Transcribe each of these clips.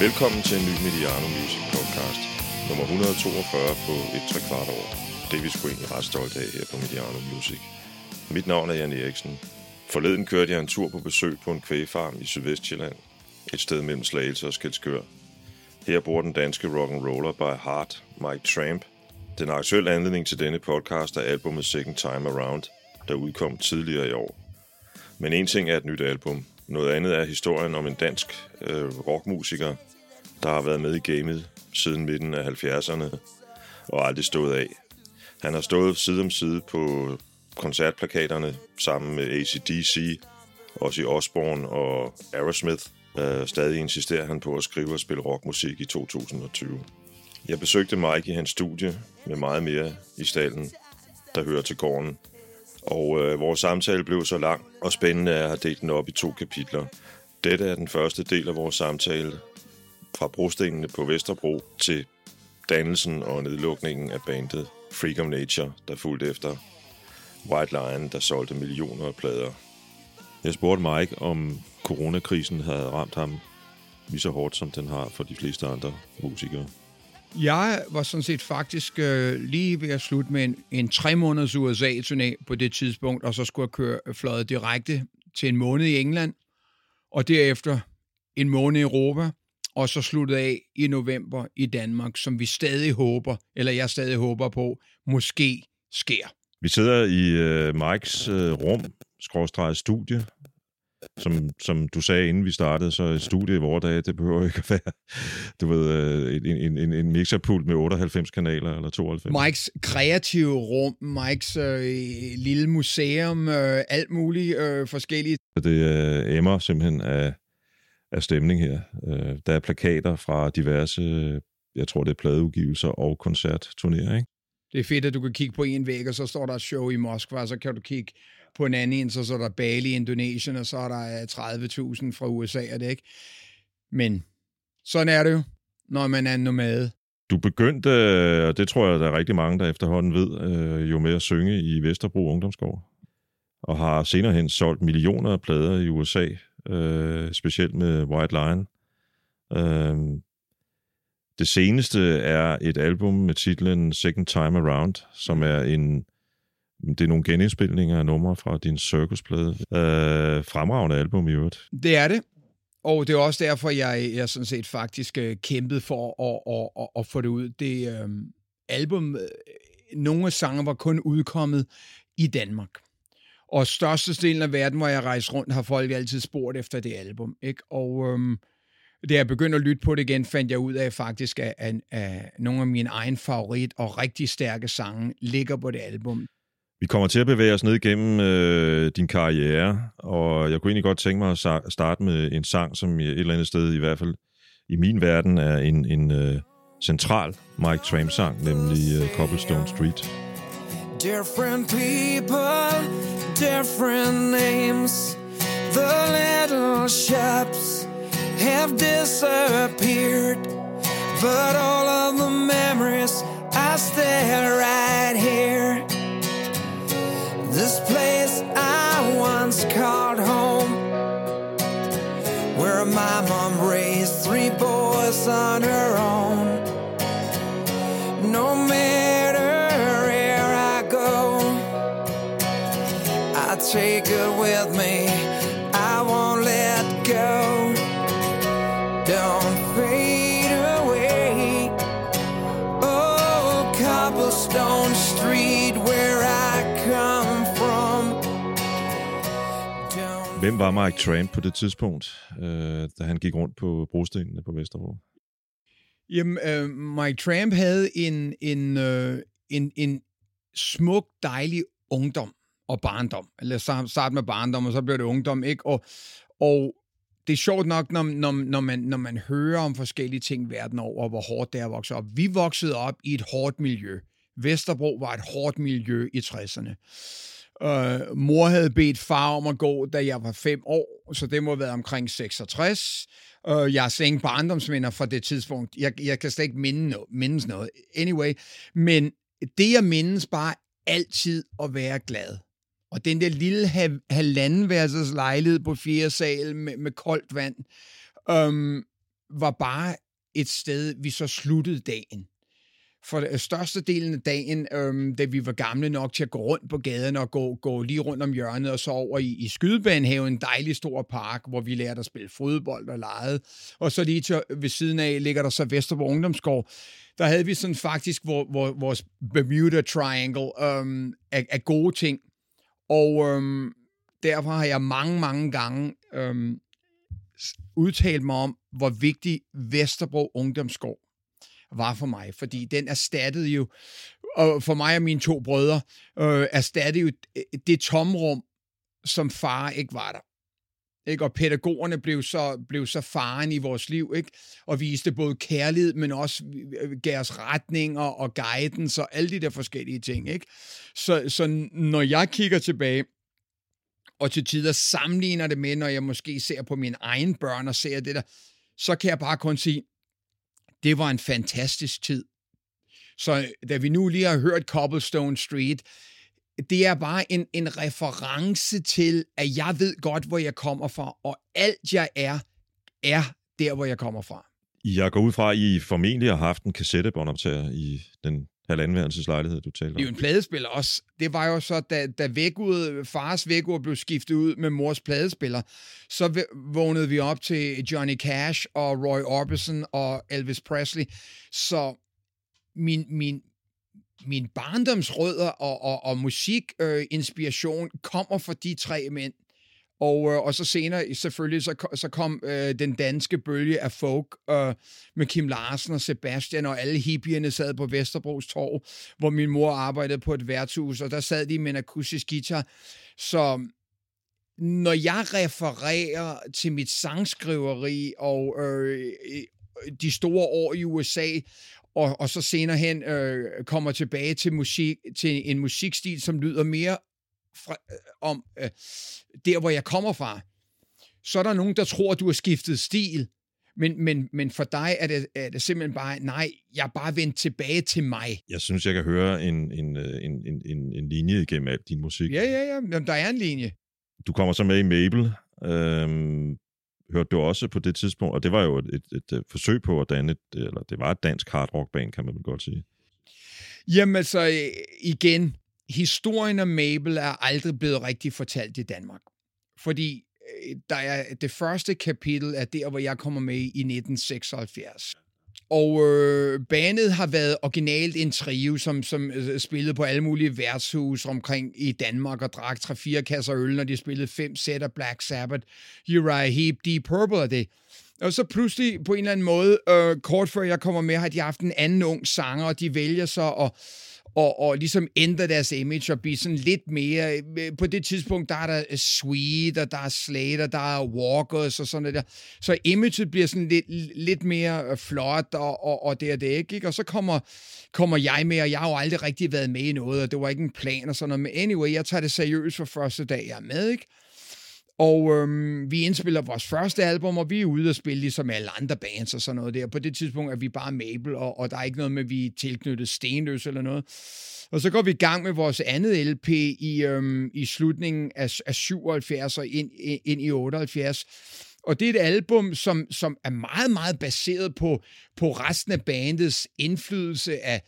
Velkommen til en ny Mediano Music Podcast, nummer 142 på et tre kvart år. Det er vi sgu egentlig ret stolte af her på Mediano Music. Mit navn er Jan Eriksen. Forleden kørte jeg en tur på besøg på en kvægfarm i Sydvestjylland, et sted mellem Slagelse og Skelskør. Her bor den danske rock and roller by heart, Mike Tramp. Den aktuelle anledning til denne podcast er albumet Second Time Around, der udkom tidligere i år. Men en ting er et nyt album. Noget andet er historien om en dansk øh, rockmusiker, der har været med i gamet siden midten af 70'erne og aldrig stået af. Han har stået side om side på koncertplakaterne sammen med ACDC, også i Osborne og Aerosmith. Øh, stadig insisterer han på at skrive og spille rockmusik i 2020. Jeg besøgte Mike i hans studie med meget mere i stallen, der hører til gården. Og øh, vores samtale blev så lang og spændende, at jeg har delt den op i to kapitler. Dette er den første del af vores samtale fra brostenene på Vesterbro til dannelsen og nedlukningen af bandet Freak of Nature, der fulgte efter White Lion, der solgte millioner af plader. Jeg spurgte Mike, om coronakrisen havde ramt ham lige så hårdt, som den har for de fleste andre musikere. Jeg var sådan set faktisk øh, lige ved at slutte med en, en tre måneders USA-turné på det tidspunkt, og så skulle jeg køre øh, fløjet direkte til en måned i England, og derefter en måned i Europa, og så sluttet af i november i Danmark, som vi stadig håber, eller jeg stadig håber på, måske sker. Vi sidder i øh, Mikes øh, rum, skråstreget studie, som, som du sagde, inden vi startede, så et studie i vores dage, det behøver ikke at være, du ved, øh, en, en, en mixerpult med 98 kanaler eller 92. Mikes kreative rum, Mikes øh, lille museum, øh, alt muligt øh, forskelligt. Det øh, emmer simpelthen af, af stemning her. Øh, der er plakater fra diverse, jeg tror det er pladeudgivelser og koncertturnéer, ikke? Det er fedt, at du kan kigge på en væg, og så står der et show i Moskva, og så kan du kigge på en anden, så, så er der Bali i Indonesien, og så er der 30.000 fra USA, er det ikke? Men sådan er det jo, når man er nomade. Du begyndte, og det tror jeg, der er rigtig mange, der efterhånden ved, øh, jo med at synge i Vesterbro Ungdomsgård, og har senere hen solgt millioner af plader i USA, øh, specielt med White Lion. Øh, det seneste er et album med titlen Second Time Around, som er en det er nogle genindspilninger af numre fra din circusplade. Øh, fremragende album i øvrigt. Det er det. Og det er også derfor, jeg, jeg sådan set faktisk øh, kæmpede for at, at, at, at få det ud. Det øh, album, øh, nogle af sange var kun udkommet i Danmark. Og størstedelen af verden, hvor jeg rejste rundt, har folk altid spurgt efter det album. Ikke? Og øhm, da jeg begyndte at lytte på det igen, fandt jeg ud af faktisk, at, at, at nogle af mine egen favorit og rigtig stærke sange ligger på det album. Vi kommer til at bevæge os ned igennem øh, din karriere, og jeg kunne egentlig godt tænke mig at starte med en sang, som et eller andet sted, i hvert fald i min verden, er en, en uh, central Mike Tramp-sang, nemlig uh, Cobblestone Street. Different people, different names The little shops have disappeared But all of the memories are still right here This place I once called home, where my mom raised three boys on her own. No matter take it with me. I won't let go. Don't fade away. Oh, cobblestone street where I come. Hvem var Mike Tramp på det tidspunkt, øh, da han gik rundt på brostenene på Vesterbro? Jamen, øh, Mike Tramp havde en, en, øh, en, en smuk, dejlig ungdom og barndom. Eller starte med barndom, og så bliver det ungdom, ikke? Og, og det er sjovt nok, når, når, når, man, når man hører om forskellige ting verden over, hvor hårdt det er at vokse op. Vi voksede op i et hårdt miljø. Vesterbro var et hårdt miljø i 60'erne. Øh, mor havde bedt far om at gå, da jeg var fem år, så det må have været omkring 66. Øh, jeg har slet ingen barndomsminder fra det tidspunkt. Jeg, jeg kan slet ikke minde no, mindes noget. Anyway, men det jeg mindes bare altid at være glad. Og den der lille ha- halvandenværelses lejlighed på fjerde sal med, med koldt vand. øhm, var bare et sted, vi så sluttede dagen for øh, størstedelen af dagen, øhm, da vi var gamle nok til at gå rundt på gaden og gå, gå lige rundt om hjørnet og så over i, i Skydebanehaven, en dejlig stor park, hvor vi lærte at spille fodbold og lege. Og så lige til, ved siden af ligger der så Vesterborg Ungdomsgård. Der havde vi sådan faktisk hvor, hvor, vores Bermuda Triangle øhm, af, af gode ting. Og øhm, derfor har jeg mange, mange gange øhm, udtalt mig om, hvor vigtig Vesterbro Ungdomsgård var for mig, fordi den erstattede jo, og for mig og mine to brødre, øh, erstattede jo øh, det tomrum, som far ikke var der. Ikke? Og pædagogerne blev så, blev så faren i vores liv, ikke? og viste både kærlighed, men også øh, gav os retninger og guidance og alle de der forskellige ting. Ikke? Så, så når jeg kigger tilbage, og til tider sammenligner det med, når jeg måske ser på mine egne børn og ser det der, så kan jeg bare kun sige, det var en fantastisk tid. Så da vi nu lige har hørt Cobblestone Street, det er bare en, en reference til, at jeg ved godt, hvor jeg kommer fra, og alt jeg er, er der, hvor jeg kommer fra. Jeg går ud fra, at I formentlig har haft en kassettebåndoptager i den halvandenværelseslejlighed, du talte om. Det er jo en pladespiller også. Det var jo så, da, da vækud, fars vækord blev skiftet ud med mors pladespiller, så vågnede vi op til Johnny Cash og Roy Orbison og Elvis Presley. Så min, min, min barndomsrødder og, og, og musikinspiration øh, kommer fra de tre mænd. Og, øh, og så senere selvfølgelig, så, så kom øh, den danske bølge af folk øh, med Kim Larsen og Sebastian, og alle hippierne sad på Vesterbros Torv, hvor min mor arbejdede på et værtshus, og der sad de med en akustisk guitar. Så når jeg refererer til mit sangskriveri og øh, de store år i USA, og, og så senere hen øh, kommer tilbage til musik til en musikstil, som lyder mere fra, øh, om øh, der, hvor jeg kommer fra, så er der nogen, der tror, at du har skiftet stil. Men, men, men for dig er det, er det simpelthen bare, nej, jeg er bare vendt tilbage til mig. Jeg synes, jeg kan høre en, en, øh, en, en, en, en linje igennem alt din musik. Ja, ja, ja. Jamen, der er en linje. Du kommer så med i Mabel. Øhm, hørte du også på det tidspunkt, og det var jo et, et, et, et forsøg på at danne, et, øh, eller det var et dansk hard rock band, kan man vel godt sige. Jamen altså, øh, igen, historien om Mabel er aldrig blevet rigtig fortalt i Danmark. Fordi der er det første kapitel er der, hvor jeg kommer med i 1976. Og øh, bandet har været originalt en trio, som, som øh, spillede på alle mulige værtshus omkring i Danmark og drak 3-4 kasser øl, når de spillede fem sæt af Black Sabbath, Uriah Heep, Deep Purple og det. Og så pludselig på en eller anden måde, øh, kort før jeg kommer med, har de haft en anden ung sanger, og de vælger så at og, og ligesom ændre deres image og blive sådan lidt mere... Øh, på det tidspunkt, der er der øh, Sweet, og der er Slater, der er Walkers og sådan noget der. Så imaget bliver sådan lidt, lidt mere øh, flot og, og, og det er det ikke, Og så kommer, kommer jeg med, og jeg har jo aldrig rigtig været med i noget, og det var ikke en plan og sådan noget. Men anyway, jeg tager det seriøst for første dag, jeg er med, ikke? Og øhm, vi indspiller vores første album, og vi er ude og spille ligesom alle andre bands og sådan noget der. På det tidspunkt er vi bare Mabel, og, og der er ikke noget med, at vi er tilknyttet Stenløs eller noget. Og så går vi i gang med vores andet LP i, øhm, i slutningen af, af 77 og ind, ind i 78. Og det er et album, som, som er meget, meget baseret på, på resten af bandets indflydelse af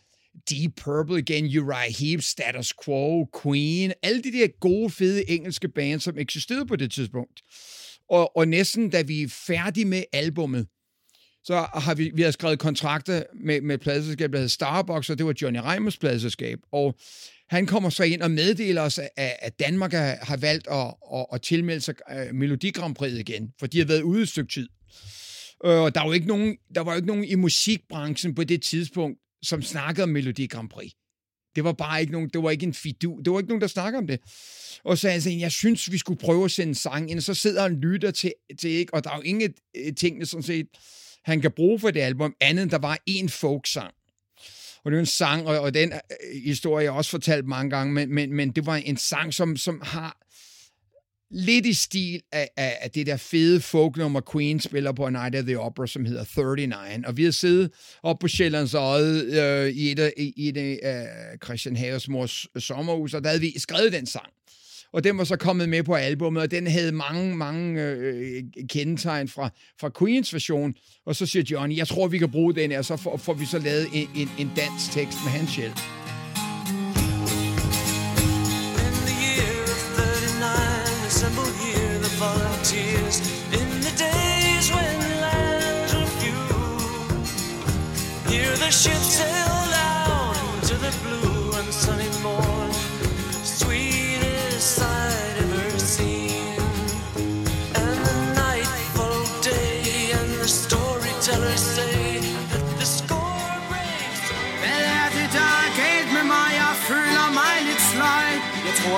Deep Purple igen, Uriah Heep, Status Quo, Queen, alle de der gode, fede engelske bands, som eksisterede på det tidspunkt. Og, og næsten da vi er færdige med albummet, så har vi, vi har skrevet kontrakter med, med pladselskabet, der hedder Starbucks, og det var Johnny Reimers pladselskab. Og han kommer så ind og meddeler os, at, at Danmark har valgt at, at, at tilmelde sig øh, Melodi Grand Prix igen, for de har været ude et stykke tid. Øh, og der var jo ikke nogen, der var jo ikke nogen i musikbranchen på det tidspunkt, som snakkede om Melodi Grand Prix. Det var bare ikke nogen, det var ikke en fidu, det var ikke nogen, der snakker om det. Og så sagde jeg, jeg synes, vi skulle prøve at sende sang ind, så sidder han og lytter til, til ikke, og der er jo ingen øh, ting, sådan set, han kan bruge for det album, andet end der var en folksang. Og det er en sang, og, og den øh, historie jeg også fortalt mange gange, men, men, men det var en sang, som, som har lidt i stil af, af, af det der fede folknummer, Queen spiller på A Night at the Opera, som hedder 39. Og vi har siddet op på Sjællands Øde øh, i et af, i et af øh, Christian Havers mors øh, sommerhus, og der havde vi skrevet den sang. og den var så kommet med på albumet, og den havde mange, mange øh, kendetegn fra, fra Queens version. Og så siger Johnny, jeg tror, vi kan bruge den her, så får, får vi så lavet en, en, en dansk tekst med hans hjælp.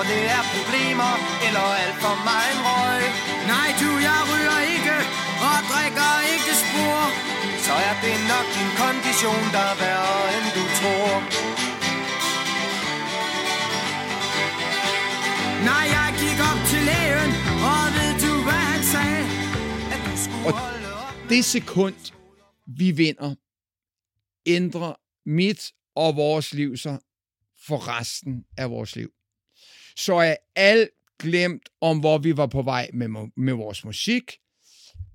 Tror, det er problemer, eller alt for meget røg. Nej, du, jeg ryger ikke, og drikker ikke spor. Så er det nok din kondition, der er værre, end du tror. Nej, jeg gik op til lægen, og ved du, hvad han sagde? At du skulle og holde op det sekund, vi vinder, ændrer mit og vores liv sig for resten af vores liv så er alt glemt om, hvor vi var på vej med, med vores musik.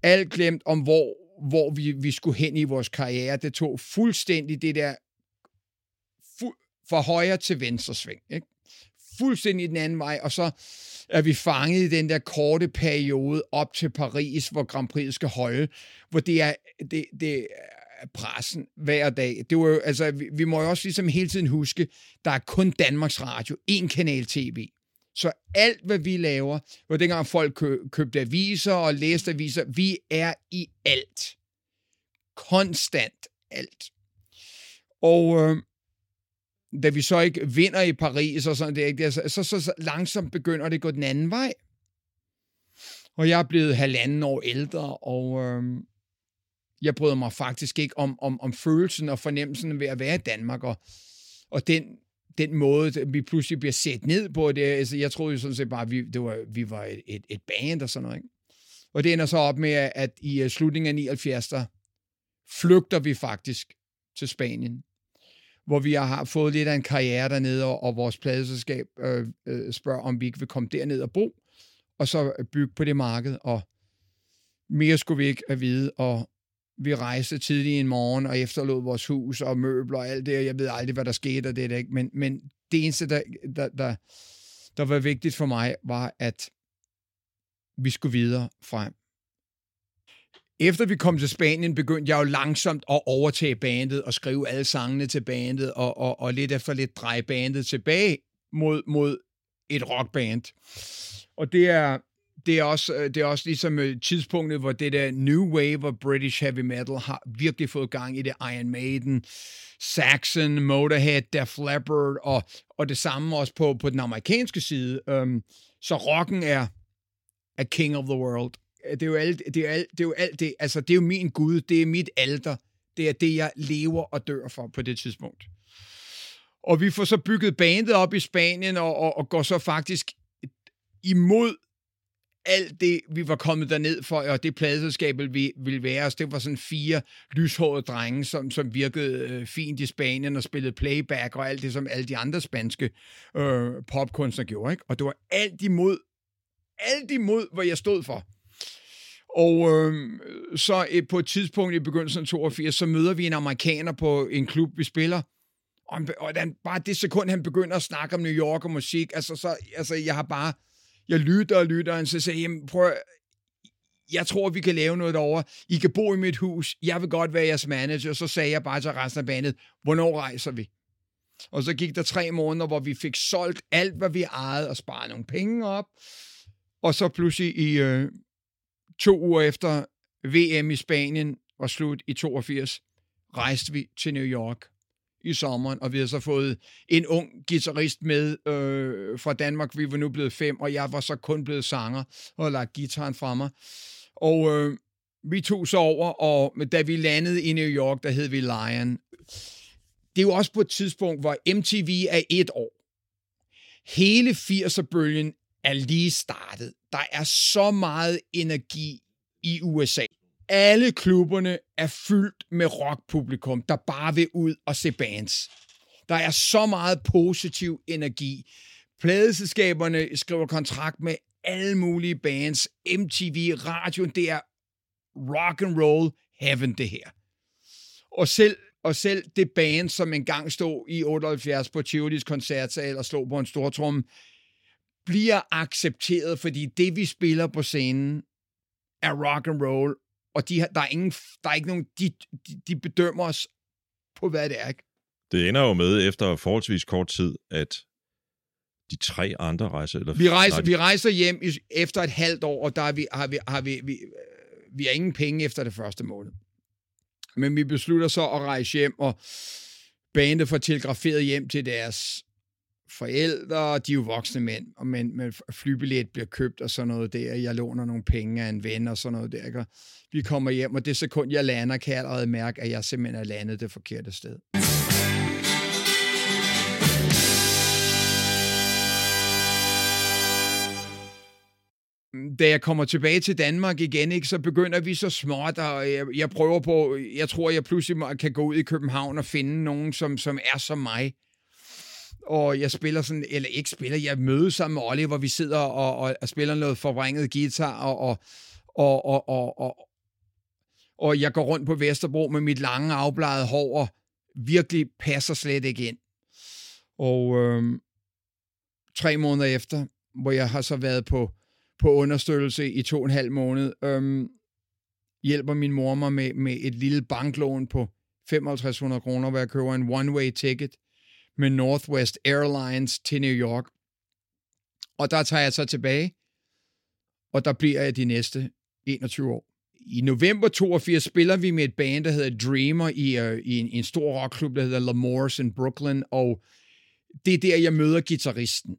Alt glemt om, hvor, hvor vi, vi skulle hen i vores karriere. Det tog fuldstændig det der fu- fra højre til venstre sving. Ikke? Fuldstændig den anden vej, og så er vi fanget i den der korte periode op til Paris, hvor Grand Prix skal holde, hvor det er, det, det er pressen hver dag. Det var jo, altså, vi, vi må jo også ligesom hele tiden huske, der er kun Danmarks Radio, én kanal tv. Så alt, hvad vi laver, hvor dengang folk kø- købte aviser og læste aviser, vi er i alt. Konstant alt. Og øh, da vi så ikke vinder i Paris og sådan det, så, så, så, så langsomt begynder det at gå den anden vej. Og jeg er blevet halvanden år ældre, og øh, jeg bryder mig faktisk ikke om, om, om følelsen og fornemmelsen ved at være i Danmark, og, og den den måde, vi pludselig bliver set ned på det. Altså, jeg troede jo sådan set bare, at vi, det var, vi var et, et, et band og sådan noget. Ikke? Og det ender så op med, at i øh, slutningen af 79, der flygter vi faktisk til Spanien, hvor vi har fået lidt af en karriere dernede, og, og vores pladeselskab øh, øh, spørger, om vi ikke vil komme derned og bo, og så bygge på det marked, og mere skulle vi ikke at vide, og vi rejste tidligt en morgen og efterlod vores hus og møbler og alt det. Jeg ved aldrig, hvad der skete, og det der, ikke. Men, men det eneste, der, der, der, der var vigtigt for mig, var, at vi skulle videre frem. Efter vi kom til Spanien, begyndte jeg jo langsomt at overtage bandet og skrive alle sangene til bandet, og, og, og lidt efter lidt dreje bandet tilbage mod, mod et rockband. Og det er, det er også, øh, det er også ligesom øh, tidspunktet, hvor det der new wave of British heavy metal har virkelig fået gang i det. Iron Maiden, Saxon, Motorhead, Def Leppard, og, og det samme også på, på den amerikanske side. Um, så rocken er, er king of the world. Øh, det er jo alt, det er alt, det er jo alt det, altså det er jo min Gud, det er mit alter, det er det, jeg lever og dør for på det tidspunkt. Og vi får så bygget bandet op i Spanien, og, og, og går så faktisk imod alt det, vi var kommet derned for, og det pladeselskab vi ville være os, det var sådan fire lyshårede drenge, som, som virkede øh, fint i Spanien og spillede playback og alt det, som alle de andre spanske øh, popkunstnere gjorde. Ikke? Og det var alt imod, alt imod, hvad jeg stod for. Og øh, så øh, på et tidspunkt i begyndelsen af 82, så møder vi en amerikaner på en klub, vi spiller, og, og den, bare det sekund, han begynder at snakke om New York og musik, altså, så, altså jeg har bare jeg lytter og lytter, og så sagde jeg, prøv jeg tror, vi kan lave noget derovre. I kan bo i mit hus. Jeg vil godt være jeres manager. Så sagde jeg bare til resten af bandet, hvornår rejser vi? Og så gik der tre måneder, hvor vi fik solgt alt, hvad vi ejede, og sparet nogle penge op. Og så pludselig i øh, to uger efter VM i Spanien var slut i 82, rejste vi til New York i sommeren, og vi har så fået en ung guitarist med øh, fra Danmark. Vi var nu blevet fem, og jeg var så kun blevet sanger og lagt gitaren fra mig. Og øh, vi tog så over, og da vi landede i New York, der hed vi Lion. Det er jo også på et tidspunkt, hvor MTV er et år. Hele 80'er-bølgen er lige startet. Der er så meget energi i USA. Alle klubberne er fyldt med rockpublikum, der bare vil ud og se bands. Der er så meget positiv energi. Pladeselskaberne skriver kontrakt med alle mulige bands, MTV, radio, det er rock and roll heaven, det her. Og selv, og selv det band, som engang stod i 78 på Tivolis koncertsal og slog på en stor trum, bliver accepteret, fordi det, vi spiller på scenen, er rock and roll, og de, der, er ingen, der er ikke nogen, de, de, de bedømmer os på, hvad det er. Ikke? Det ender jo med, efter forholdsvis kort tid, at de tre andre rejser? Eller vi, rejser, vi rejser hjem efter et halvt år, og der er vi, har vi, har vi, vi, vi har ingen penge efter det første måned. Men vi beslutter så at rejse hjem, og bandet får telegraferet hjem til deres forældre, de er jo voksne mænd, og men, men flybillet bliver købt og sådan noget der. Jeg låner nogle penge af en ven og sådan noget der. Ikke? Vi kommer hjem, og det sekund, jeg lander, kan jeg allerede mærke, at jeg simpelthen er landet det forkerte sted. da jeg kommer tilbage til Danmark igen, ikke, så begynder vi så småt, og jeg, jeg prøver på, jeg tror, jeg pludselig kan gå ud i København og finde nogen, som, som er som mig. Og jeg spiller sådan, eller ikke spiller, jeg mødes sammen med Oliver, hvor vi sidder og, og, og spiller noget forvrænget guitar, og, og, og, og, og, og, og jeg går rundt på Vesterbro med mit lange afbladet hår, og virkelig passer slet ikke ind. Og øhm, tre måneder efter, hvor jeg har så været på på understøttelse i to og en halv måned. Øhm, hjælper min mor mig med, med et lille banklån på 5500 kroner, hvor jeg køber en one-way ticket med Northwest Airlines til New York. Og der tager jeg så tilbage, og der bliver jeg de næste 21 år. I november 82 spiller vi med et band, der hedder Dreamer, i, uh, i, en, en stor rockklub, der hedder Lamores in Brooklyn, og det er der, jeg møder gitarristen,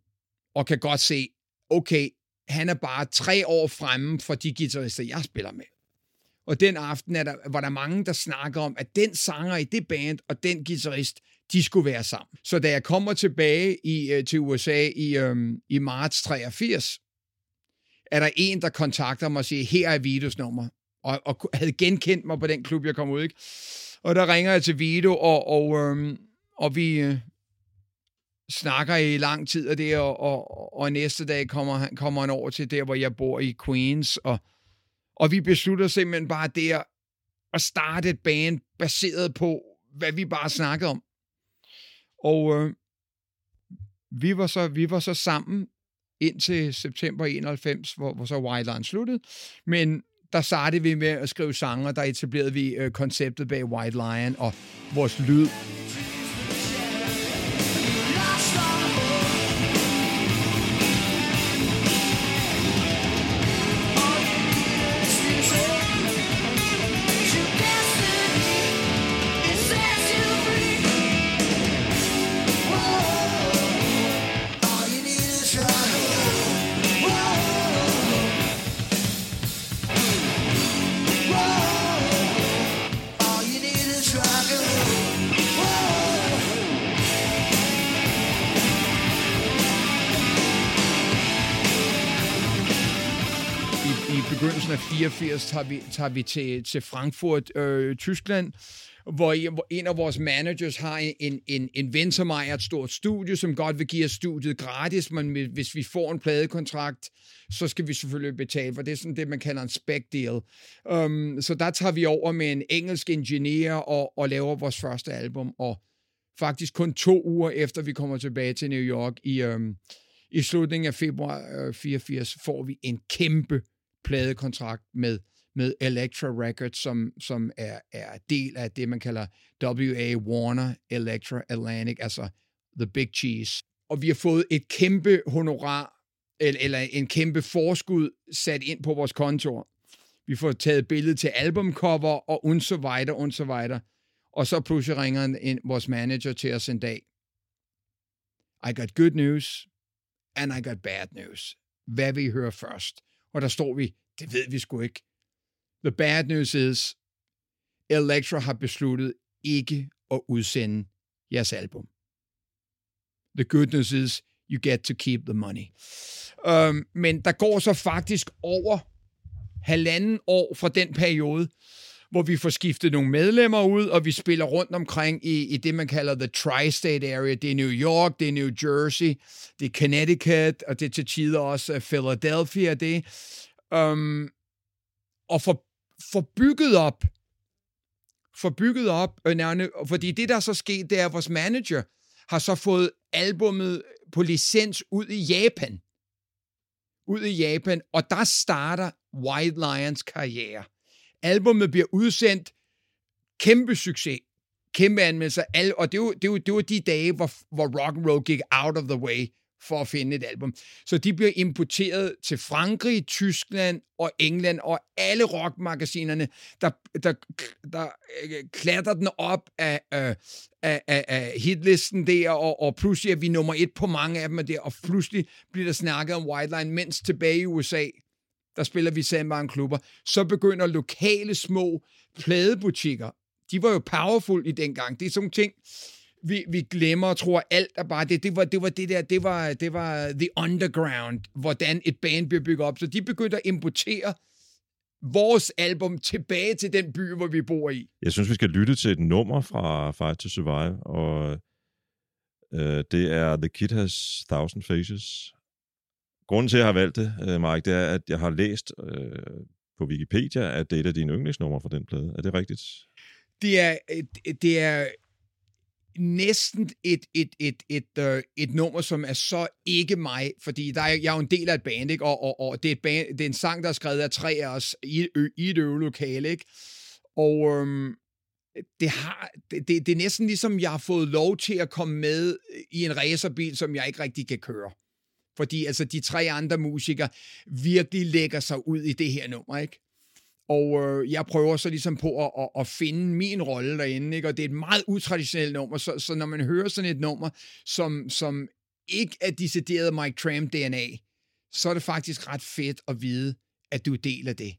og kan godt se, okay, han er bare tre år fremme for de guitarister, jeg spiller med. Og den aften er der, var der mange, der snakker om, at den sanger i det band og den guitarist, de skulle være sammen. Så da jeg kommer tilbage i, øh, til USA i, øh, i marts 83, er der en, der kontakter mig og siger, her er Vitos nummer. Og, og havde genkendt mig på den klub, jeg kom ud. Ikke? Og der ringer jeg til Vito, og, og, øhm, og vi, øh, snakker i lang tid af det, og, og, og næste dag kommer han, kommer han over til der, hvor jeg bor i Queens, og, og vi beslutter simpelthen bare der at starte et band baseret på, hvad vi bare snakkede om. Og øh, vi, var så, vi var så sammen indtil september 91, hvor, hvor så Wildline sluttede, men der startede vi med at skrive sange, og der etablerede vi øh, konceptet bag White Lion, og vores lyd i begyndelsen af 84 tager vi, tager vi til, til Frankfurt, øh, Tyskland, hvor, en af vores managers har en, en, en ven, som mig, et stort studie, som godt vil give os studiet gratis, men hvis vi får en pladekontrakt, så skal vi selvfølgelig betale, for det er sådan det, man kalder en spec deal. Um, så der tager vi over med en engelsk ingeniør og, og laver vores første album, og faktisk kun to uger efter vi kommer tilbage til New York i, um, i slutningen af februar øh, 84, får vi en kæmpe pladekontrakt med, med Elektra Records, som, som er, er del af det, man kalder W.A. Warner Electra Atlantic, altså The Big Cheese. Og vi har fået et kæmpe honorar, eller, eller en kæmpe forskud sat ind på vores kontor. Vi får taget billede til albumcover, og und så weiter, und så weiter. Og så pludselig ringer en, en, vores manager til os en dag. I got good news, and I got bad news. Hvad vi hører først? Og der står vi, det ved vi sgu ikke. The bad news is, Elektra har besluttet ikke at udsende jeres album. The good news is, you get to keep the money. Um, men der går så faktisk over halvanden år fra den periode, hvor vi får skiftet nogle medlemmer ud, og vi spiller rundt omkring i, i det, man kalder the tri-state area. Det er New York, det er New Jersey, det er Connecticut, og det er til tider også øh, Philadelphia, det. Um, og for, for bygget op, for bygget op, øh, fordi det, der så sket, det er, at vores manager har så fået albummet på licens ud i Japan. Ud i Japan, og der starter White Lions karriere. Albummet bliver udsendt, kæmpe succes, kæmpe anmeldelser, og det var, det, var, det var de dage, hvor, hvor rock and roll gik out of the way for at finde et album. Så de bliver importeret til Frankrig, Tyskland og England, og alle rockmagasinerne, der, der, der øh, klatter den op af, øh, af, af, af hitlisten der, og, og pludselig er vi nummer et på mange af dem der, og pludselig bliver der snakket om White Line, mens tilbage i USA, der spiller vi Sandbarn klubber, så begynder lokale små pladebutikker, de var jo powerful i den gang. Det er sådan ting, vi, vi glemmer og tror, alt er bare det. Det var det, var det der, det var, det var the underground, hvordan et band bliver bygget op. Så de begyndte at importere vores album tilbage til den by, hvor vi bor i. Jeg synes, vi skal lytte til et nummer fra Fight to Survive, og øh, det er The Kid Has Thousand Faces. Grunden til, at jeg har valgt det, øh, Mike, det er, at jeg har læst øh, på Wikipedia, at det er et af dine yndlingsnumre fra den plade. Er det rigtigt? Det er, det er næsten et, et, et, et, et, et nummer, som er så ikke mig, fordi der er, jeg er jo en del af et band, ikke? Og, og, og det, er et band, det er en sang, der er skrevet af tre af os i, i et øvelokale, ikke? Og øhm, det, har, det, det, det er næsten ligesom, jeg har fået lov til at komme med i en racerbil, som jeg ikke rigtig kan køre. Fordi altså de tre andre musikere virkelig lægger sig ud i det her nummer, ikke? Og øh, jeg prøver så ligesom på at, at, at finde min rolle derinde, ikke? og det er et meget utraditionelt nummer, så, så når man hører sådan et nummer, som, som ikke er decideret Mike Tram DNA, så er det faktisk ret fedt at vide, at du er del af det.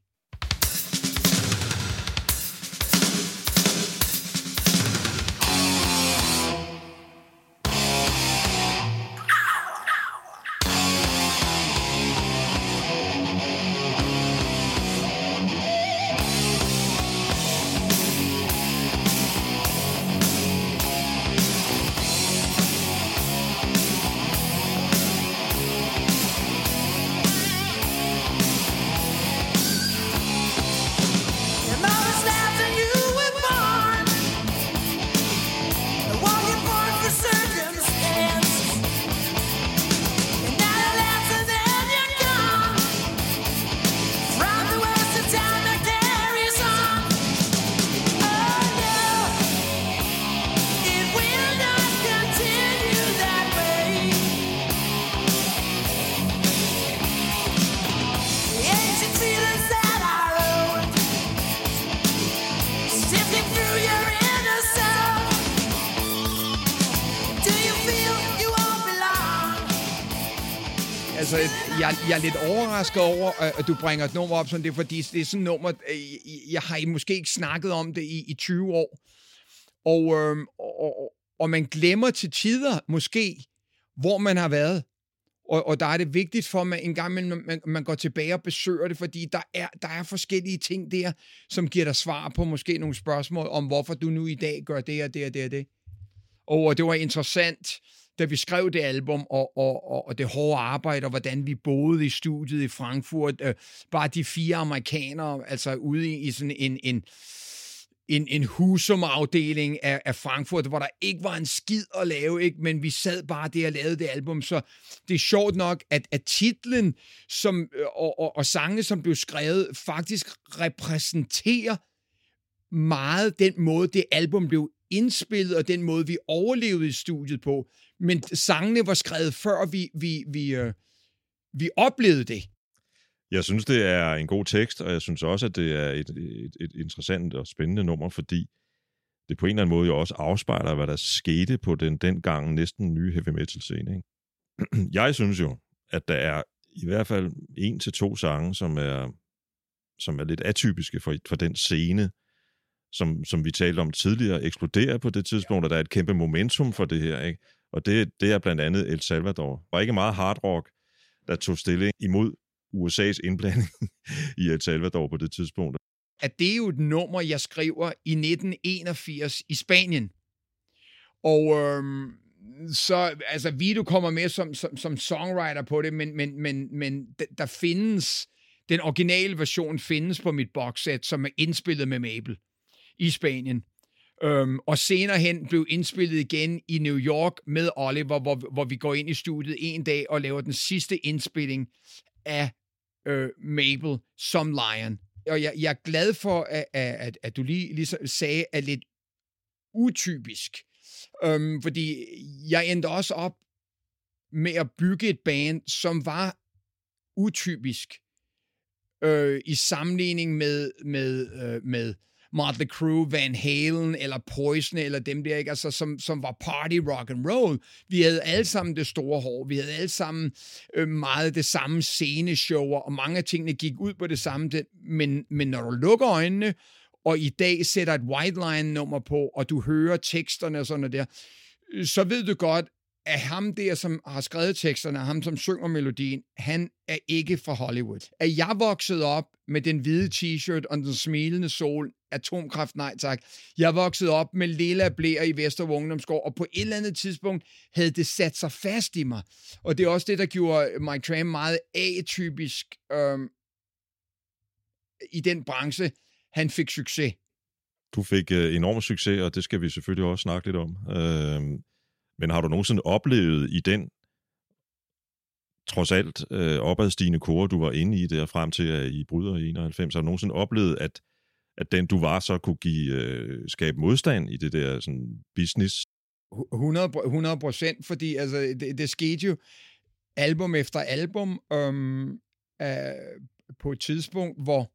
Jeg, jeg er lidt overrasket over, at du bringer et nummer op som det, fordi det er sådan et nummer, øh, jeg har måske ikke snakket om det i, i 20 år. Og, øhm, og, og, og man glemmer til tider måske, hvor man har været. Og, og der er det vigtigt for mig en gang, man, man, man går tilbage og besøger det, fordi der er, der er forskellige ting der, som giver dig svar på måske nogle spørgsmål om, hvorfor du nu i dag gør det og det og det og det. Og det var interessant da vi skrev det album, og, og, og det hårde arbejde, og hvordan vi boede i studiet i Frankfurt. Øh, bare de fire amerikanere, altså ude i, i sådan en, en, en, en husumafdeling af, af Frankfurt, hvor der ikke var en skid at lave, ikke? men vi sad bare der og lavede det album. Så det er sjovt nok, at, at titlen som, øh, og, og, og sangene, som blev skrevet, faktisk repræsenterer meget den måde, det album blev indspillet, og den måde, vi overlevede i studiet på men sangene var skrevet før vi, vi, vi, øh, vi oplevede det. Jeg synes, det er en god tekst, og jeg synes også, at det er et, et, et interessant og spændende nummer, fordi det på en eller anden måde jo også afspejler, hvad der skete på den dengang næsten nye heavy metal scene. Ikke? Jeg synes jo, at der er i hvert fald en til to sange, som er, som er lidt atypiske for, for den scene, som, som vi talte om tidligere, eksploderer på det tidspunkt, og der er et kæmpe momentum for det her. Ikke? Og det, det er blandt andet El Salvador. Der var ikke meget hard rock, der tog stilling imod USA's indblanding i El Salvador på det tidspunkt. at det er jo et nummer, jeg skriver i 1981 i Spanien. Og øhm, så, altså, Vito kommer med som, som, som songwriter på det, men, men, men, men der findes, den originale version findes på mit boxset, som er indspillet med Mabel i Spanien. Øhm, og senere hen blev indspillet igen i New York med Oliver, hvor, hvor vi går ind i studiet en dag og laver den sidste indspilling af øh, Mabel som Lion. Og jeg, jeg er glad for, at, at, at du lige ligesom sagde, at lidt utypisk. Øhm, fordi jeg endte også op med at bygge et band, som var utypisk øh, i sammenligning med, med, øh, med Motley Crue, Van Halen eller Poison eller dem der, ikke? Altså, som, som var party rock and roll. Vi havde alle sammen det store hår. Vi havde alle sammen øh, meget det samme sceneshow, og mange af tingene gik ud på det samme. Men, men når du lukker øjnene, og i dag sætter et white line nummer på, og du hører teksterne og sådan noget der, så ved du godt, at ham der, som har skrevet teksterne, ham som synger melodien, han er ikke fra Hollywood. At jeg voksede op med den hvide t-shirt og den smilende sol, atomkraft, nej tak. Jeg voksede op med lilla blæer i Vester Ungdomsgård, og på et eller andet tidspunkt havde det sat sig fast i mig. Og det er også det, der gjorde Mike Tram meget atypisk øhm, i den branche, han fik succes. Du fik øh, enorm succes, og det skal vi selvfølgelig også snakke lidt om. Øh, men har du nogensinde oplevet i den trods alt øh, opadstigende kore, du var inde i der frem til, at I bryder i 91, har du nogensinde oplevet, at, at den du var, så kunne give, øh, skabe modstand i det der sådan, business? 100 procent, fordi altså, det, det skete jo album efter album øhm, øh, på et tidspunkt, hvor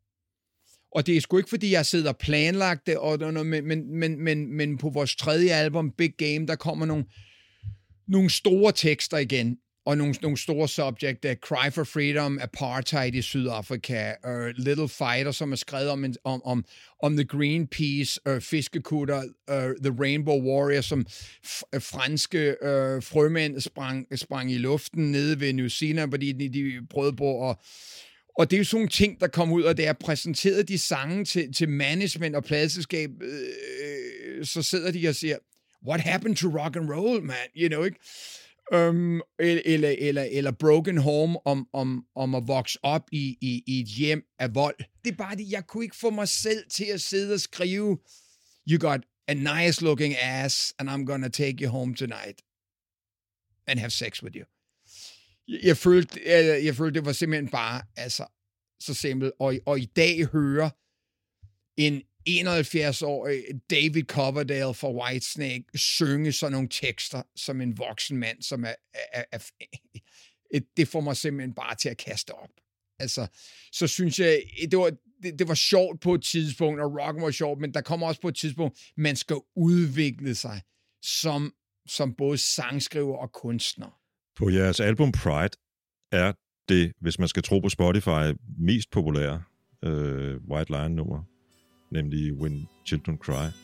og det er sgu ikke, fordi jeg sidder planlagt det, og, men, men, men, men, men på vores tredje album, Big Game, der kommer nogle, nogle store tekster igen, og nogle, nogle store subjekter, Cry for Freedom, Apartheid i Sydafrika, uh, Little Fighter, som er skrevet om, om, om, om The Greenpeace, uh, Fiskekutter, uh, The Rainbow Warrior, som franske uh, frømænd sprang, sprang i luften nede ved New Zealand, fordi de, de prøvede på at og det er jo sådan nogle ting, der kom ud, og det er præsenteret de sange til, til management og pladselskab, øh, så sidder de og siger, what happened to rock and roll, man? You know, ikke? Um, øhm, eller, eller, eller Broken Home om, om, om at vokse op i, i, i et hjem af vold. Det er bare det, jeg kunne ikke få mig selv til at sidde og skrive, you got a nice looking ass, and I'm gonna take you home tonight and have sex with you jeg følte, jeg, jeg følte, det var simpelthen bare, altså, så simpelt. Og, og i dag hører en 71-årig David Coverdale fra Whitesnake synge sådan nogle tekster som en voksen mand, som er, er, er, er det får mig simpelthen bare til at kaste op. Altså, så synes jeg, det var, det, det var sjovt på et tidspunkt, og rocken var sjovt, men der kommer også på et tidspunkt, man skal udvikle sig som, som både sangskriver og kunstner. På jeres album Pride er det, hvis man skal tro på Spotify, mest populære øh, White Lion-nummer, nemlig When Children Cry.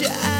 your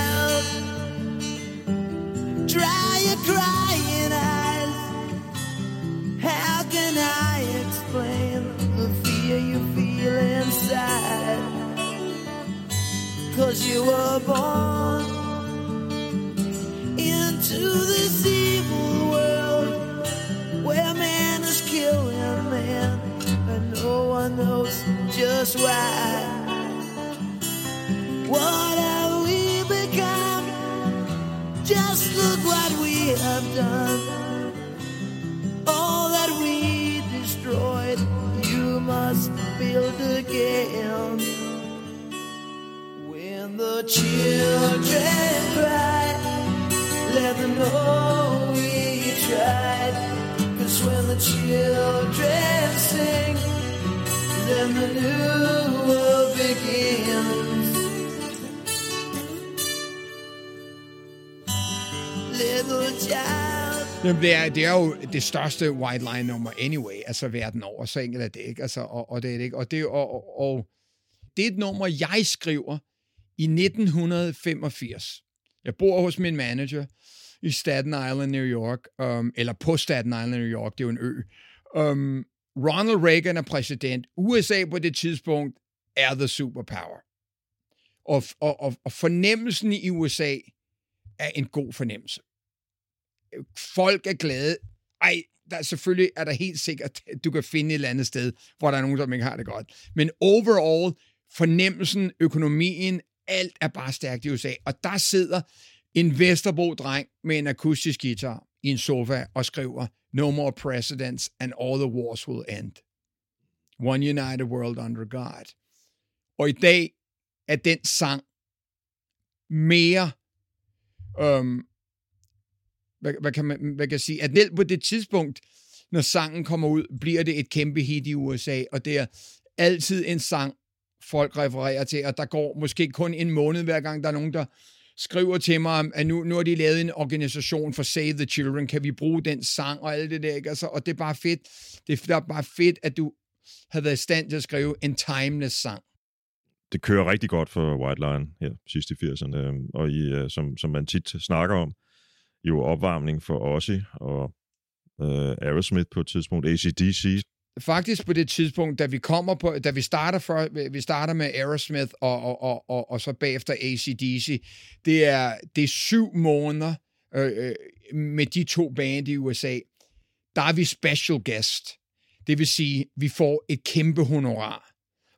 det, er, det jo det største white line nummer anyway, altså verden over, så enkelt er det ikke. Altså, og, og, det er det ikke. Og, det, og, og, og det er et nummer, jeg skriver i 1985. Jeg bor hos min manager i Staten Island, New York, um, eller på Staten Island, New York, det er jo en ø. Um, Ronald Reagan er præsident. USA på det tidspunkt er the superpower. Og, og, og, og fornemmelsen i USA er en god fornemmelse. Folk er glade. Ej, der, selvfølgelig er der helt sikkert, du kan finde et eller andet sted, hvor der er nogen, som ikke har det godt. Men overall, fornemmelsen, økonomien, alt er bare stærkt i USA. Og der sidder en Vesterbro-dreng med en akustisk guitar i en sofa og skriver No more presidents and all the wars will end. One united world under God. Og i dag er den sang mere, øhm, hvad, hvad, kan man hvad kan jeg sige, at på det tidspunkt, når sangen kommer ud, bliver det et kæmpe hit i USA, og det er altid en sang, folk refererer til, og der går måske kun en måned hver gang, der er nogen, der skriver til mig, at nu, nu har de lavet en organisation for Save the Children, kan vi bruge den sang og alt det der, ikke? Altså, og det er bare fedt. Det er bare fedt, at du har været i stand til at skrive en timeless sang. Det kører rigtig godt for White Lion her sidst i 80'erne, øhm, og i, øh, som, som man tit snakker om, jo opvarmning for Ozzy og øh, Aerosmith på et tidspunkt, ACDC, faktisk på det tidspunkt, da vi kommer på, da vi starter, for, vi starter med Aerosmith og, og, og, og, og så bagefter ACDC, det er, det er syv måneder øh, øh, med de to band i USA. Der er vi special guest. Det vil sige, vi får et kæmpe honorar.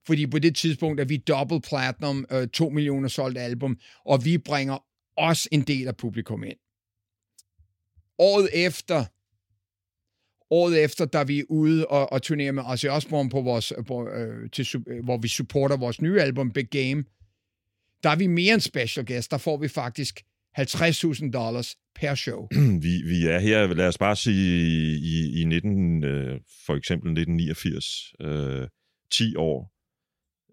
Fordi på det tidspunkt er vi double platinum, øh, to millioner solgt album, og vi bringer også en del af publikum ind. Året efter, Året efter, da vi er ude og, og turnerer med Ozzy Osbourne, på vores, øh, på, øh, til, øh, hvor vi supporter vores nye album, Big Game, der er vi mere en special guest. Der får vi faktisk 50.000 dollars per show. Vi, vi er her, lad os bare sige, i, i 19, øh, for eksempel 1989, øh, 10 år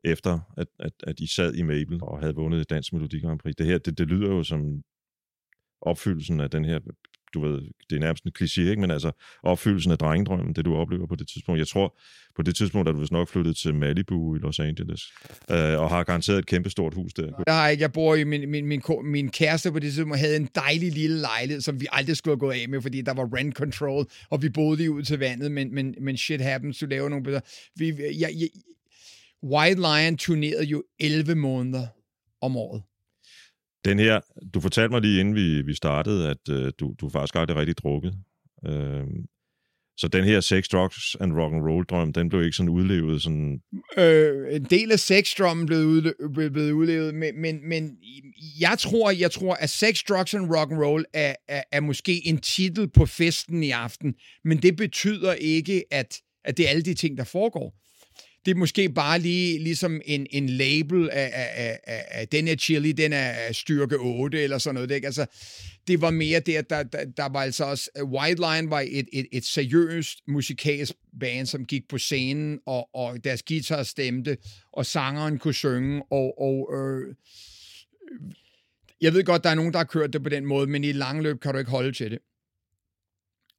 efter, at, at, at I sad i Mabel og havde vundet Dansk Melodi Grand Prix. Det her, det, det lyder jo som opfyldelsen af den her du ved, det er nærmest en kliché, ikke? men altså opfyldelsen af drengedrømmen, det du oplever på det tidspunkt. Jeg tror, på det tidspunkt er du vist nok flyttet til Malibu i Los Angeles, øh, og har garanteret et kæmpe stort hus der. Nej, har. Jeg bor i min, min, min, min kæreste på det tidspunkt havde en dejlig lille lejlighed, som vi aldrig skulle have gået af med, fordi der var rent control, og vi boede lige ud til vandet, men, men, men shit happens, du laver nogle bedre. Vi, jeg, jeg, White Lion turnerede jo 11 måneder om året. Den her, du fortalte mig lige inden vi, vi startede, at øh, du, du faktisk aldrig rigtig drukket. Øh, så den her sex, drugs and rock and roll drøm, den blev ikke sådan udlevet sådan... Øh, en del af sex drømmen blev, udle- blev udlevet, men, men, men jeg tror, jeg tror, at sex, drugs and rock and roll er, er, er måske en titel på festen i aften, men det betyder ikke, at, at det er alle de ting, der foregår det er måske bare lige ligesom en, en label af, af, af, af den her chili, den er styrke 8 eller sådan noget. Ikke? Altså, det var mere det, at der, der, der var altså også, øh, White Line var et, et, et seriøst musikalsk band, som gik på scenen, og, og deres guitar stemte, og sangeren kunne synge, og, og øh, jeg ved godt, der er nogen, der har kørt det på den måde, men i lang løb kan du ikke holde til det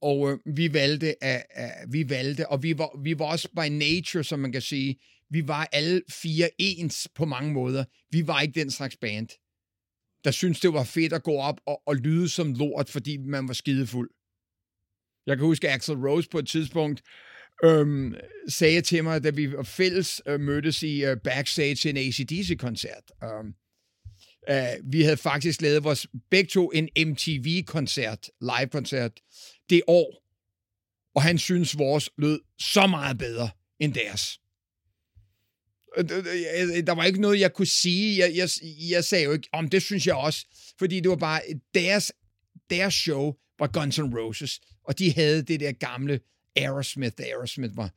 og øh, vi valgte, at, at, vi valgte, og vi var, vi var også by nature, som man kan sige, vi var alle fire ens på mange måder. Vi var ikke den slags band, der syntes, det var fedt at gå op og, og lyde som lort, fordi man var skidefuld. Jeg kan huske, at Axel Rose på et tidspunkt øhm, sagde til mig, da vi fælles øh, mødtes i øh, backstage til en ACDC-koncert. Øhm, øh, vi havde faktisk lavet vores begge to en MTV-koncert, live-koncert, det år, og han synes, vores lød så meget bedre end deres. Øh, øh, der var ikke noget, jeg kunne sige. Jeg, jeg, jeg sagde jo ikke, om det synes jeg også, fordi det var bare, deres, deres show var Guns N' Roses, og de havde det der gamle Aerosmith. Aerosmith var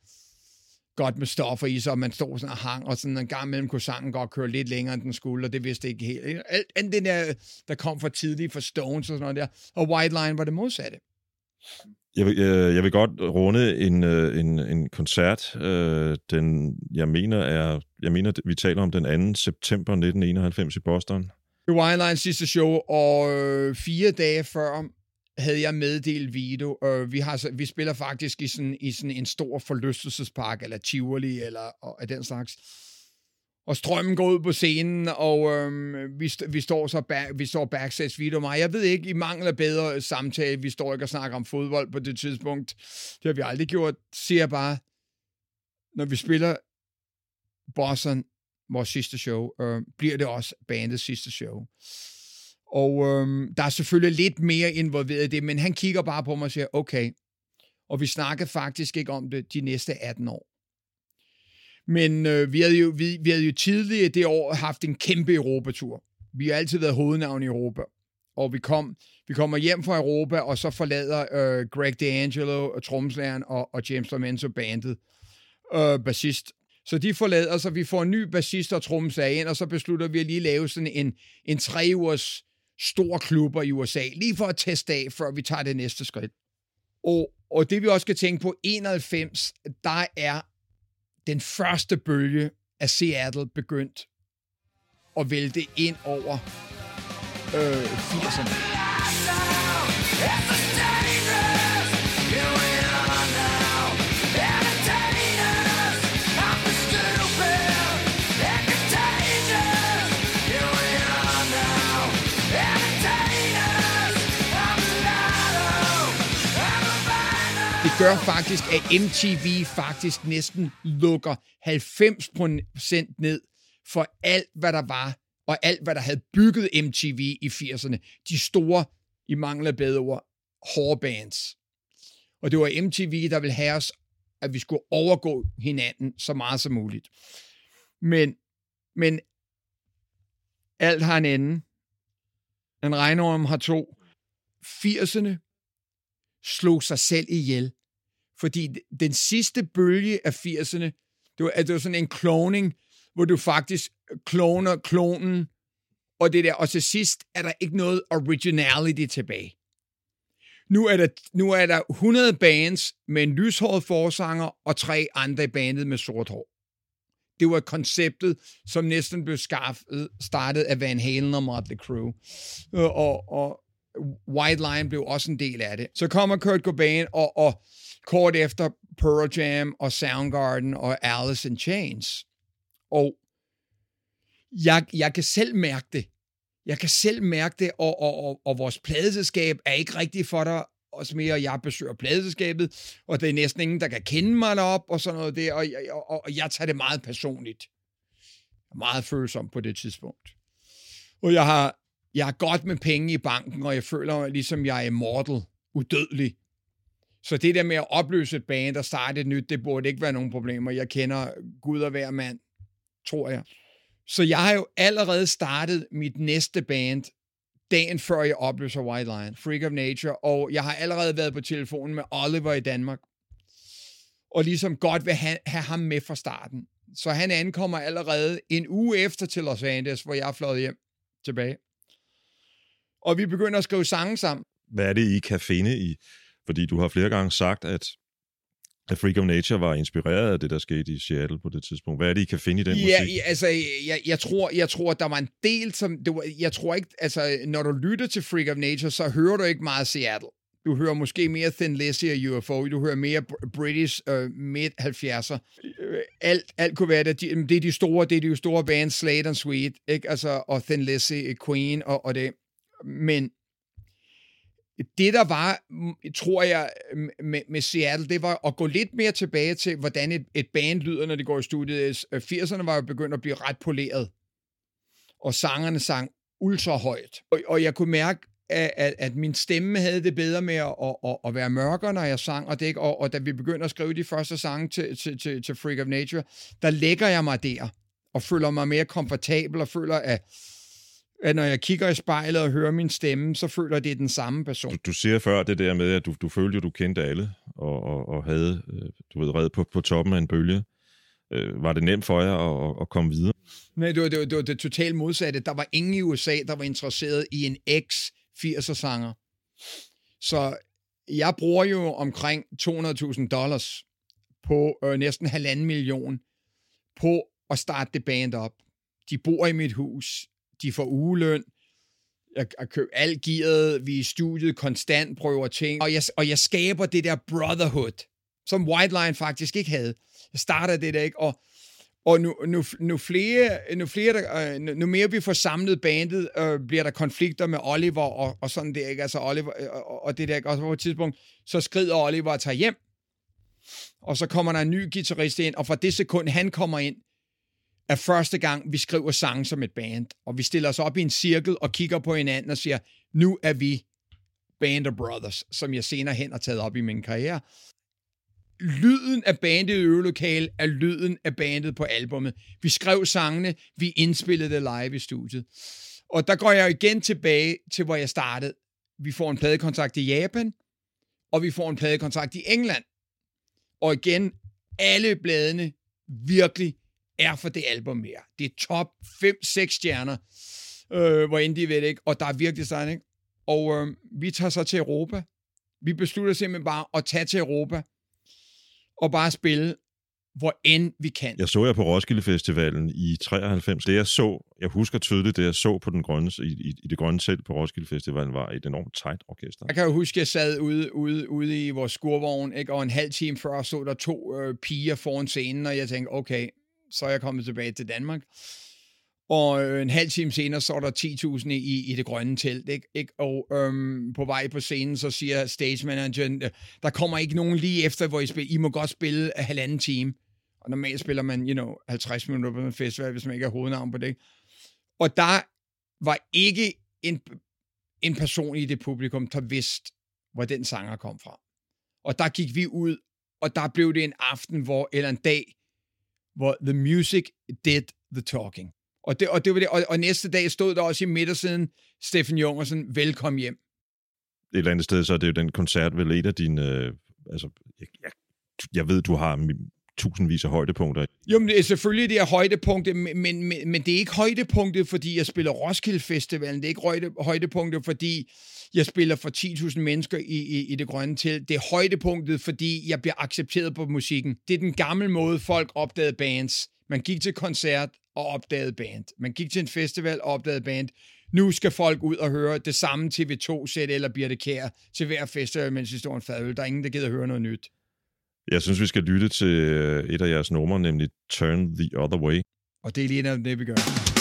godt med stoffer i sig, og man stod sådan og hang, og sådan en gang mellem kunne sangen godt køre lidt længere, end den skulle, og det vidste ikke helt. Alt, alt det der, der kom for tidligt fra Stones og sådan noget der, og White Line var det modsatte. Jeg vil, jeg, jeg vil godt runde en, øh, en, en koncert. Øh, den, jeg mener, er, jeg mener, vi taler om den 2. september 1991 i Boston. White Line sidste show, og øh, fire dage før havde jeg meddelt Vito, og vi, har, vi spiller faktisk i sådan, i sådan en stor forlystelsespark, eller Tivoli, eller og, af den slags. Og strømmen går ud på scenen, og øhm, vi, vi, står så back, vi står backstage, Vito og mig. Jeg ved ikke, I mangler bedre samtale. Vi står ikke og snakker om fodbold på det tidspunkt. Det har vi aldrig gjort. Siger bare, når vi spiller Boston, vores sidste show, øh, bliver det også bandets sidste show. Og øh, der er selvfølgelig lidt mere involveret i det, men han kigger bare på mig og siger, okay. Og vi snakkede faktisk ikke om det de næste 18 år. Men øh, vi, havde jo, vi, vi havde jo tidligere det år haft en kæmpe Europatur. Vi har altid været hovednavn i Europa. Og vi kom vi kommer hjem fra Europa, og så forlader øh, Greg D'Angelo, øh, tromslæren, og, og James Lomenzo bandet, øh, bassist. Så de forlader, så vi får en ny bassist og trommeslager ind, og så beslutter vi at lige lave sådan en, en tre ugers stor klubber i USA, lige for at teste af, før vi tager det næste skridt. Og, og det vi også skal tænke på, 91, der er den første bølge af Seattle begyndt at vælte ind over øh, 80'erne. Gør faktisk, at MTV faktisk næsten lukker 90% ned for alt, hvad der var, og alt, hvad der havde bygget MTV i 80'erne. De store, i mangler bedre ord, hårde bands. Og det var MTV, der ville have os, at vi skulle overgå hinanden så meget som muligt. Men, men alt har en ende. En regnorm har to. 80'erne slog sig selv ihjel fordi den sidste bølge af 80'erne, det var, det var sådan en cloning, hvor du faktisk kloner klonen, og det der, og til sidst er der ikke noget originality tilbage. Nu er der, nu er der 100 bands med en lyshåret forsanger og tre andre i bandet med sort hår. Det var konceptet, som næsten blev skaffet, startet af Van Halen og Motley Crue. Øh, og, og White Line blev også en del af det. Så kommer Kurt Cobain, og, og kort efter Pearl Jam og Soundgarden og Alice in Chains. Og jeg, jeg kan selv mærke det. Jeg kan selv mærke det, og, og, og, og vores pladeselskab er ikke rigtig for dig, også mere, jeg besøger pladeselskabet, og det er næsten ingen, der kan kende mig derop, og sådan noget der, og, og, og, og jeg tager det meget personligt. Jeg er meget følsom på det tidspunkt. Og jeg har, jeg har godt med penge i banken, og jeg føler ligesom, jeg er immortal, udødelig. Så det der med at opløse et band og starte et nyt, det burde ikke være nogen problemer. Jeg kender Gud og hver mand, tror jeg. Så jeg har jo allerede startet mit næste band, dagen før jeg opløser White Lion, Freak of Nature, og jeg har allerede været på telefonen med Oliver i Danmark, og ligesom godt vil have, have ham med fra starten. Så han ankommer allerede en uge efter til Los Angeles, hvor jeg er fløjet hjem tilbage. Og vi begynder at skrive sange sammen. Hvad er det, I kan finde i fordi du har flere gange sagt, at at Freak of Nature var inspireret af det, der skete i Seattle på det tidspunkt. Hvad er det, I kan finde i den ja, musik? Ja, altså, jeg, jeg, tror, jeg tror, der var en del, som... Det var, jeg tror ikke... Altså, når du lytter til Freak of Nature, så hører du ikke meget Seattle. Du hører måske mere Thin Lizzy og UFO. Du hører mere British uh, midt-70'er. Alt, alt kunne være det. De, det er de store, det er de store bands, Slade and Sweet, ikke? Altså, og Thin Lizzy, Queen og, og det. Men det, der var, mm, tror jeg, med, med Seattle, det var at gå lidt mere tilbage til, hvordan et, et band lyder, når det går i studiet. 80'erne øh, var jo begyndt at blive ret poleret, og sangerne sang ultra højt. Og, og jeg kunne mærke, at, at, at min stemme havde det bedre med at, at, at, at være mørkere, når jeg sang, og, det, og, og da vi begyndte at skrive de første sange til, til, til, til Freak of Nature, der lægger jeg mig der, og føler mig mere komfortabel, og føler, at at når jeg kigger i spejlet og hører min stemme, så føler jeg, at det er den samme person. Du, du siger før det der med, at du, du følte, at du kendte alle, og, og, og havde, øh, du ved, reddet på, på toppen af en bølge. Øh, var det nemt for jer at, at komme videre? Nej, det var det, var, det var det totalt modsatte. Der var ingen i USA, der var interesseret i en ex-80'er-sanger. Så jeg bruger jo omkring 200.000 dollars på øh, næsten halvanden million på at starte det band op. De bor i mit hus de får ugeløn. jeg, jeg køber alt gearet, vi er i studiet konstant, prøver ting, og jeg, og jeg skaber det der brotherhood, som White Line faktisk ikke havde. Jeg starter det der, ikke? Og, og nu, nu, nu, flere, nu, flere der, øh, nu mere vi får samlet bandet, øh, bliver der konflikter med Oliver og, og sådan det, ikke? Altså Oliver, øh, og, og det der, ikke? Og på et tidspunkt, så skrider Oliver og tager hjem, og så kommer der en ny guitarist ind, og fra det sekund, han kommer ind, er første gang, vi skriver sange som et band, og vi stiller os op i en cirkel og kigger på hinanden og siger, nu er vi Band of Brothers, som jeg senere hen har taget op i min karriere. Lyden af bandet i øvelokale er lyden af bandet på albummet. Vi skrev sangene, vi indspillede det live i studiet. Og der går jeg igen tilbage til, hvor jeg startede. Vi får en pladekontrakt i Japan, og vi får en pladekontrakt i England. Og igen, alle bladene virkelig er for det album mere. Det er top 5-6 stjerner, øh, hvor end de ved det, ikke? Og der er virkelig sådan, ikke? Og øh, vi tager så til Europa. Vi beslutter simpelthen bare at tage til Europa og bare spille, hvor end vi kan. Jeg så jer på Roskilde Festivalen i 93. Det jeg så, jeg husker tydeligt, det jeg så på den grønne, i, i, i det grønne selv på Roskilde Festivalen, var et enormt tight orkester. Jeg kan jo huske, at jeg sad ude, ude, ude i vores skurvogn, ikke? og en halv time før så der to øh, piger foran scenen, og jeg tænkte, okay, så er jeg kommet tilbage til Danmark. Og øh, en halv time senere, så er der 10.000 i, i det grønne telt, ikke? ikke? Og øhm, på vej på scenen, så siger stage manageren, øh, der kommer ikke nogen lige efter, hvor I spiller. I må godt spille øh, halvanden time. Og normalt spiller man, you know, 50 minutter på en festival, hvis man ikke er hovednavn på det. Og der var ikke en, en person i det publikum, der vidste, hvor den sanger kom fra. Og der gik vi ud, og der blev det en aften, hvor, eller en dag, hvor the music did the talking. Og, det, og, det var det, og, og næste dag stod der også i midtersiden, Steffen Jungersen, velkommen hjem. Et eller andet sted, så er det jo den koncert, vel et af dine, øh, altså, jeg, jeg, jeg ved, du har tusindvis af højdepunkter. Jo, men det øh, er selvfølgelig det er højdepunktet, men, men, men det er ikke højdepunktet, fordi jeg spiller Roskilde Festivalen. Det er ikke højde, højdepunktet, fordi jeg spiller for 10.000 mennesker i, i, i det grønne til. Det er højdepunktet, fordi jeg bliver accepteret på musikken. Det er den gamle måde, folk opdagede bands. Man gik til koncert og opdagede band. Man gik til en festival og opdagede band. Nu skal folk ud og høre det samme TV2-sæt eller Birte Kær til hver festival, mens de står en fadøl. Der er ingen, der gider høre noget nyt. Jeg synes, vi skal lytte til øh, et af jeres numre, nemlig Turn the Other Way. Og det er lige noget, det, vi gør.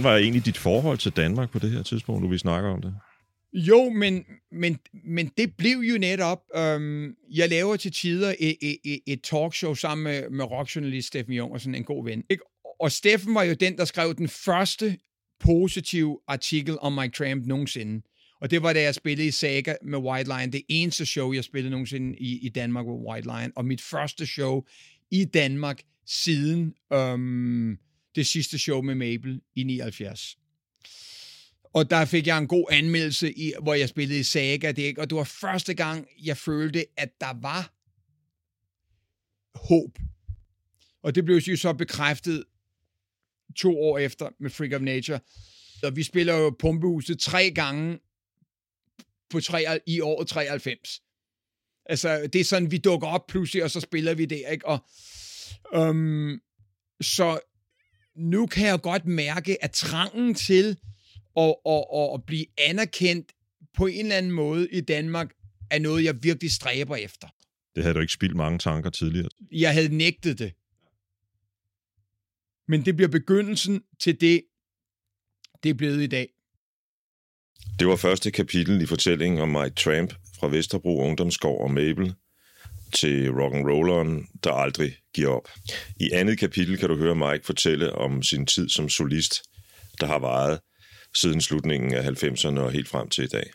Hvordan var egentlig dit forhold til Danmark på det her tidspunkt, nu vi snakker om det? Jo, men, men, men det blev jo netop, øhm, jeg laver til tider et, et, et talkshow sammen med, med rockjournalist Steffen Jungersen, en god ven. Ikke? Og Steffen var jo den, der skrev den første positive artikel om Mike Tramp nogensinde. Og det var da jeg spillede i Saga med White Lion. Det eneste show, jeg spillede nogensinde i, i Danmark med White Lion. Og mit første show i Danmark siden øhm, det sidste show med Mabel i 79. Og der fik jeg en god anmeldelse, i, hvor jeg spillede i Saga, det, ikke? og det var første gang, jeg følte, at der var håb. Og det blev jo så bekræftet to år efter med Freak of Nature. Og vi spiller jo Pumpehuset tre gange på tre, i året 93. Altså, det er sådan, vi dukker op pludselig, og så spiller vi det, ikke? Og, øhm, så nu kan jeg godt mærke, at trangen til at, at, at, at blive anerkendt på en eller anden måde i Danmark, er noget, jeg virkelig stræber efter. Det havde du ikke spildt mange tanker tidligere? Jeg havde nægtet det. Men det bliver begyndelsen til det, det er blevet i dag. Det var første kapitel i fortællingen om Mike Tramp fra Vesterbro Ungdomsgård og Mabel til rock'n'rolleren, der aldrig giver op. I andet kapitel kan du høre Mike fortælle om sin tid som solist, der har varet siden slutningen af 90'erne og helt frem til i dag.